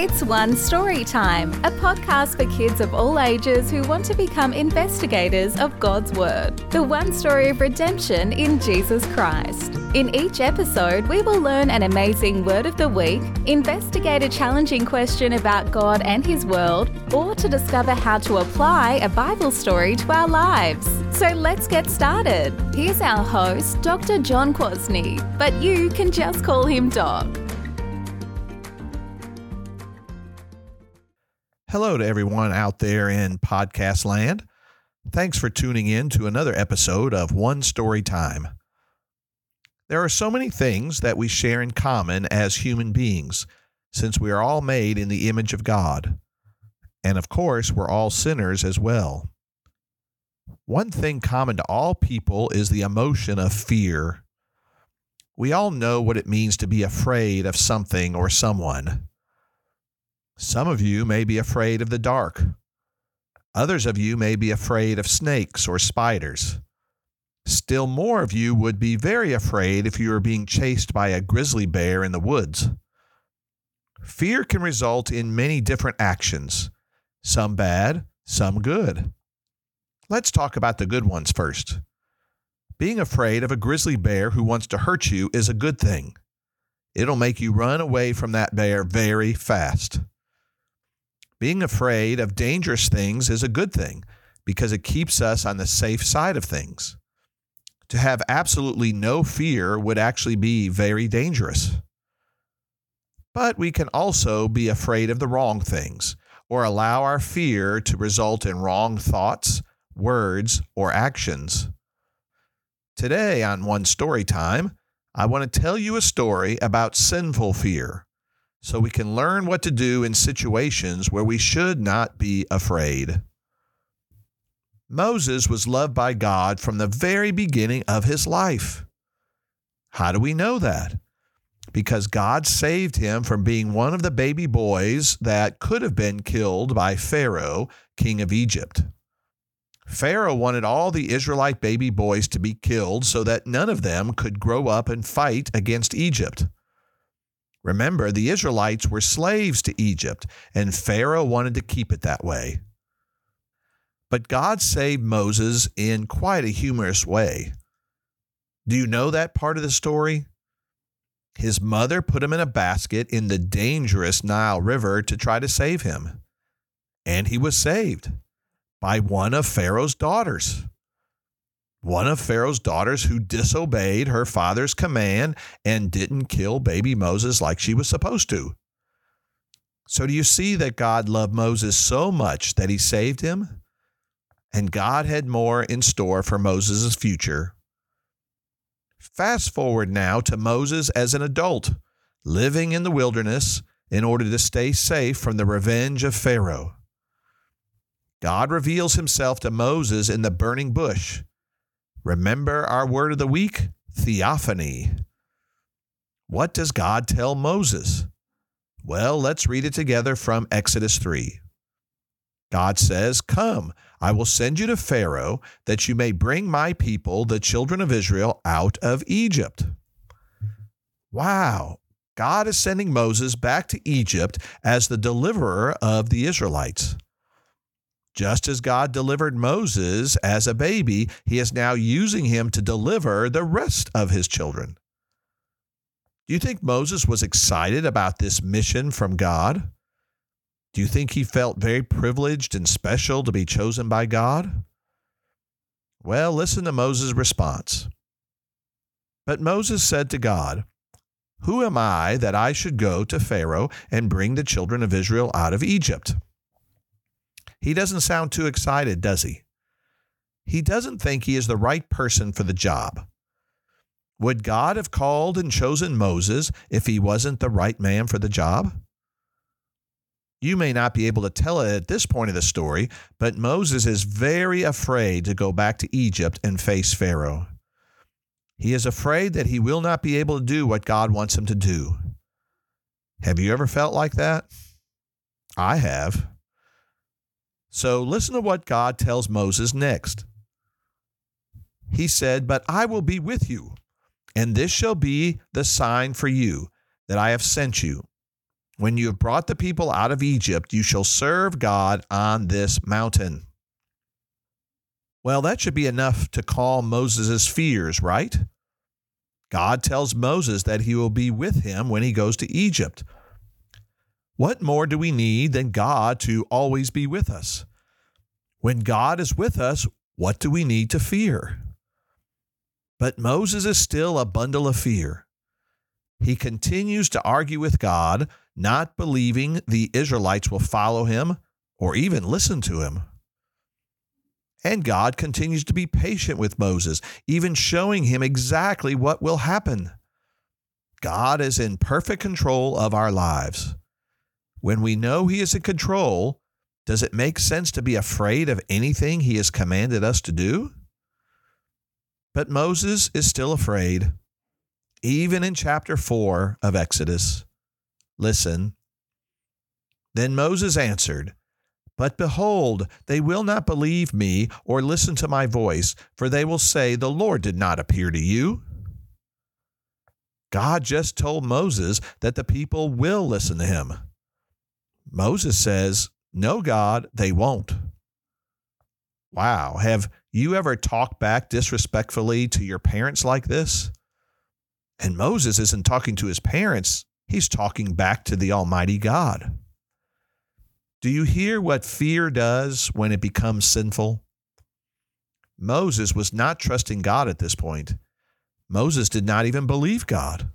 It's One Story Time, a podcast for kids of all ages who want to become investigators of God's Word. The one story of redemption in Jesus Christ. In each episode, we will learn an amazing word of the week, investigate a challenging question about God and His world, or to discover how to apply a Bible story to our lives. So let's get started. Here's our host, Dr. John Kwasny, but you can just call him Doc. Hello to everyone out there in podcast land. Thanks for tuning in to another episode of One Story Time. There are so many things that we share in common as human beings, since we are all made in the image of God. And of course, we're all sinners as well. One thing common to all people is the emotion of fear. We all know what it means to be afraid of something or someone. Some of you may be afraid of the dark. Others of you may be afraid of snakes or spiders. Still more of you would be very afraid if you were being chased by a grizzly bear in the woods. Fear can result in many different actions, some bad, some good. Let's talk about the good ones first. Being afraid of a grizzly bear who wants to hurt you is a good thing. It'll make you run away from that bear very fast. Being afraid of dangerous things is a good thing because it keeps us on the safe side of things. To have absolutely no fear would actually be very dangerous. But we can also be afraid of the wrong things or allow our fear to result in wrong thoughts, words, or actions. Today on One Story Time, I want to tell you a story about sinful fear so we can learn what to do in situations where we should not be afraid. Moses was loved by God from the very beginning of his life. How do we know that? Because God saved him from being one of the baby boys that could have been killed by Pharaoh, king of Egypt. Pharaoh wanted all the Israelite baby boys to be killed so that none of them could grow up and fight against Egypt. Remember, the Israelites were slaves to Egypt, and Pharaoh wanted to keep it that way. But God saved Moses in quite a humorous way. Do you know that part of the story? His mother put him in a basket in the dangerous Nile River to try to save him. And he was saved by one of Pharaoh's daughters one of Pharaoh's daughters who disobeyed her father's command and didn't kill baby Moses like she was supposed to. So, do you see that God loved Moses so much that he saved him? And God had more in store for Moses' future. Fast forward now to Moses as an adult, living in the wilderness in order to stay safe from the revenge of Pharaoh. God reveals himself to Moses in the burning bush Remember our word of the week? Theophany. What does God tell Moses? Well, let's read it together from Exodus 3. God says, Come, I will send you to Pharaoh, that you may bring my people, the children of Israel, out of Egypt. Wow. God is sending Moses back to Egypt as the deliverer of the Israelites. Just as God delivered Moses as a baby, he is now using him to deliver the rest of his children. Do you think Moses was excited about this mission from God? Do you think he felt very privileged and special to be chosen by God? Well, listen to Moses' response. But Moses said to God, Who am I that I should go to Pharaoh and bring the children of Israel out of Egypt? He doesn't sound too excited, does he? He doesn't think he is the right person for the job. Would God have called and chosen Moses if he wasn't the right man for the job? You may not be able to tell it at this point of the story, but Moses is very afraid to go back to Egypt and face Pharaoh. He is afraid that he will not be able to do what God wants him to do. Have you ever felt like that? I have. So listen to what God tells Moses next. He said, But I will be with you, and this shall be the sign for you that I have sent you. When you have brought the people out of Egypt, you shall serve God on this mountain. Well, that should be enough to calm Moses' fears, right? God tells Moses that he will be with him when he goes to Egypt. What more do we need than God to always be with us? When God is with us, what do we need to fear? But Moses is still a bundle of fear. He continues to argue with God, not believing the Israelites will follow him or even listen to him. And God continues to be patient with Moses, even showing him exactly what will happen. God is in perfect control of our lives. When we know He is in control, does it make sense to be afraid of anything He has commanded us to do? But Moses is still afraid, even in chapter 4 of Exodus. Listen. Then Moses answered, but behold, they will not believe me or listen to my voice, for they will say, The Lord did not appear to you. God just told Moses that the people will listen to him. Moses says, No, God, they won't. Wow. Have you ever talked back disrespectfully to your parents like this? And Moses isn't talking to his parents, he's talking back to the Almighty God. Do you hear what fear does when it becomes sinful? Moses was not trusting God at this point. Moses did not even believe God.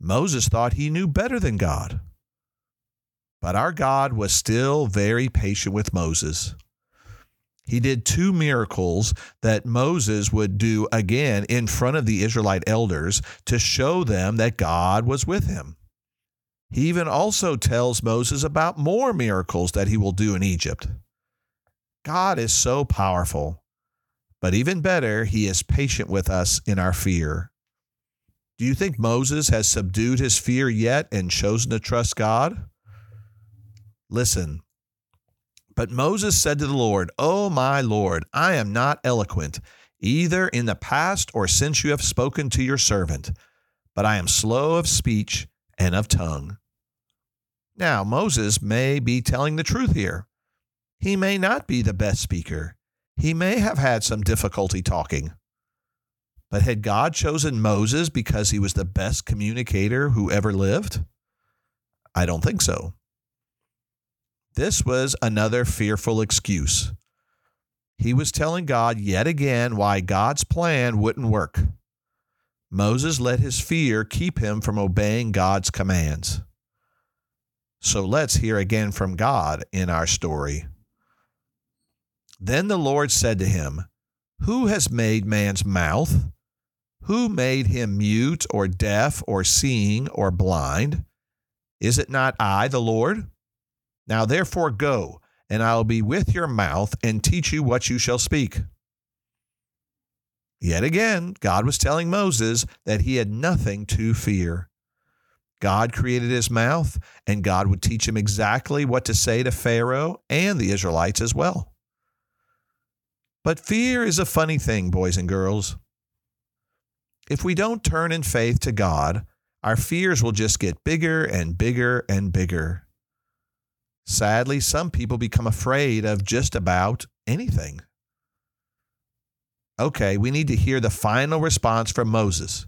Moses thought he knew better than God. But our God was still very patient with Moses. He did two miracles that Moses would do again in front of the Israelite elders to show them that God was with him. He even also tells Moses about more miracles that he will do in Egypt. God is so powerful, but even better, he is patient with us in our fear. Do you think Moses has subdued his fear yet and chosen to trust God? Listen. But Moses said to the Lord, O my Lord, I am not eloquent, either in the past or since you have spoken to your servant, but I am slow of speech and of tongue. Now, Moses may be telling the truth here. He may not be the best speaker. He may have had some difficulty talking. But had God chosen Moses because he was the best communicator who ever lived? I don't think so. This was another fearful excuse. He was telling God yet again why God's plan wouldn't work. Moses let his fear keep him from obeying God's commands. So let's hear again from God in our story. Then the Lord said to him, Who has made man's mouth? Who made him mute or deaf or seeing or blind? Is it not I, the Lord? Now therefore go, and I will be with your mouth and teach you what you shall speak. Yet again, God was telling Moses that he had nothing to fear. God created his mouth, and God would teach him exactly what to say to Pharaoh and the Israelites as well. But fear is a funny thing, boys and girls. If we don't turn in faith to God, our fears will just get bigger and bigger and bigger. Sadly, some people become afraid of just about anything. Okay, we need to hear the final response from Moses.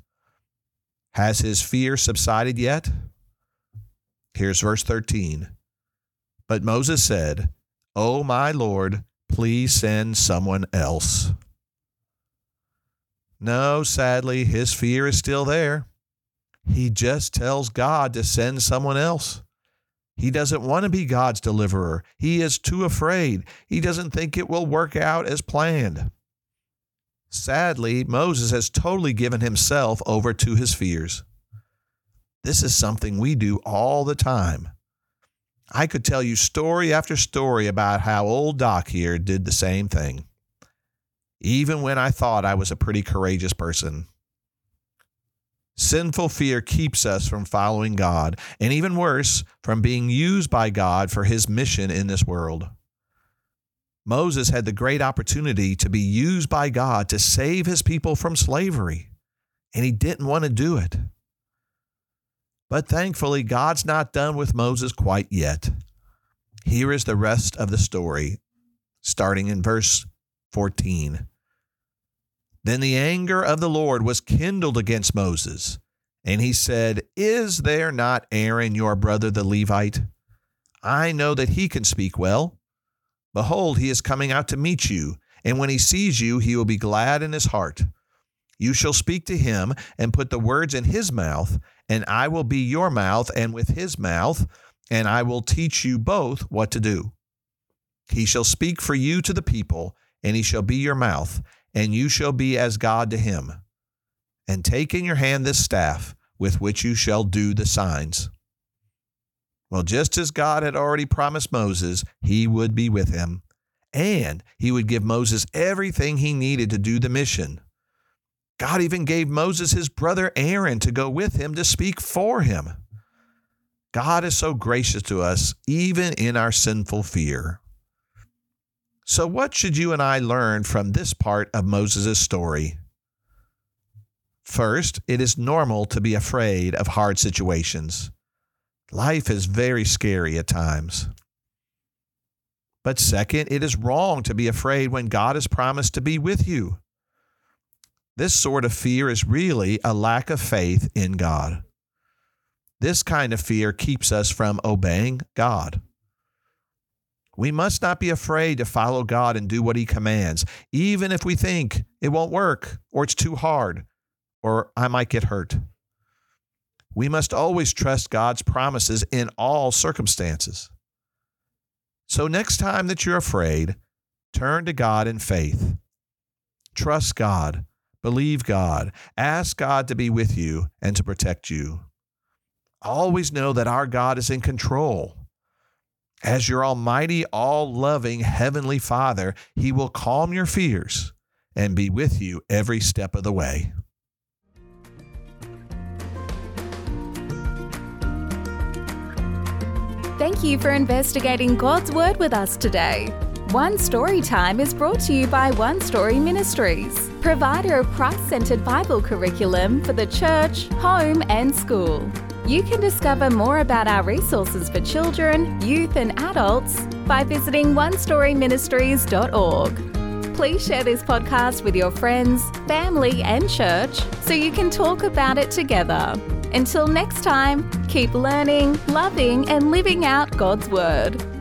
Has his fear subsided yet? Here's verse 13. But Moses said, Oh, my Lord, please send someone else. No, sadly, his fear is still there. He just tells God to send someone else. He doesn't want to be God's deliverer. He is too afraid. He doesn't think it will work out as planned. Sadly, Moses has totally given himself over to his fears. This is something we do all the time. I could tell you story after story about how old Doc here did the same thing, even when I thought I was a pretty courageous person. Sinful fear keeps us from following God, and even worse, from being used by God for his mission in this world. Moses had the great opportunity to be used by God to save his people from slavery, and he didn't want to do it. But thankfully, God's not done with Moses quite yet. Here is the rest of the story, starting in verse 14. Then the anger of the Lord was kindled against Moses, and he said, Is there not Aaron your brother the Levite? I know that he can speak well. Behold, he is coming out to meet you, and when he sees you, he will be glad in his heart. You shall speak to him and put the words in his mouth, and I will be your mouth and with his mouth, and I will teach you both what to do. He shall speak for you to the people, and he shall be your mouth, and you shall be as God to him. And take in your hand this staff with which you shall do the signs. Well, just as God had already promised Moses, he would be with him, and he would give Moses everything he needed to do the mission. God even gave Moses his brother Aaron to go with him to speak for him. God is so gracious to us, even in our sinful fear. So, what should you and I learn from this part of Moses' story? First, it is normal to be afraid of hard situations. Life is very scary at times. But second, it is wrong to be afraid when God has promised to be with you. This sort of fear is really a lack of faith in God. This kind of fear keeps us from obeying God. We must not be afraid to follow God and do what He commands, even if we think it won't work, or it's too hard, or I might get hurt. We must always trust God's promises in all circumstances. So, next time that you're afraid, turn to God in faith. Trust God Believe God. Ask God to be with you and to protect you. Always know that our God is in control. As your almighty, all loving Heavenly Father, He will calm your fears and be with you every step of the way. Thank you for investigating God's Word with us today. One Story Time is brought to you by One Story Ministries, provider of Christ centered Bible curriculum for the church, home, and school. You can discover more about our resources for children, youth, and adults by visiting onestoryministries.org. Please share this podcast with your friends, family, and church so you can talk about it together. Until next time, keep learning, loving, and living out God's Word.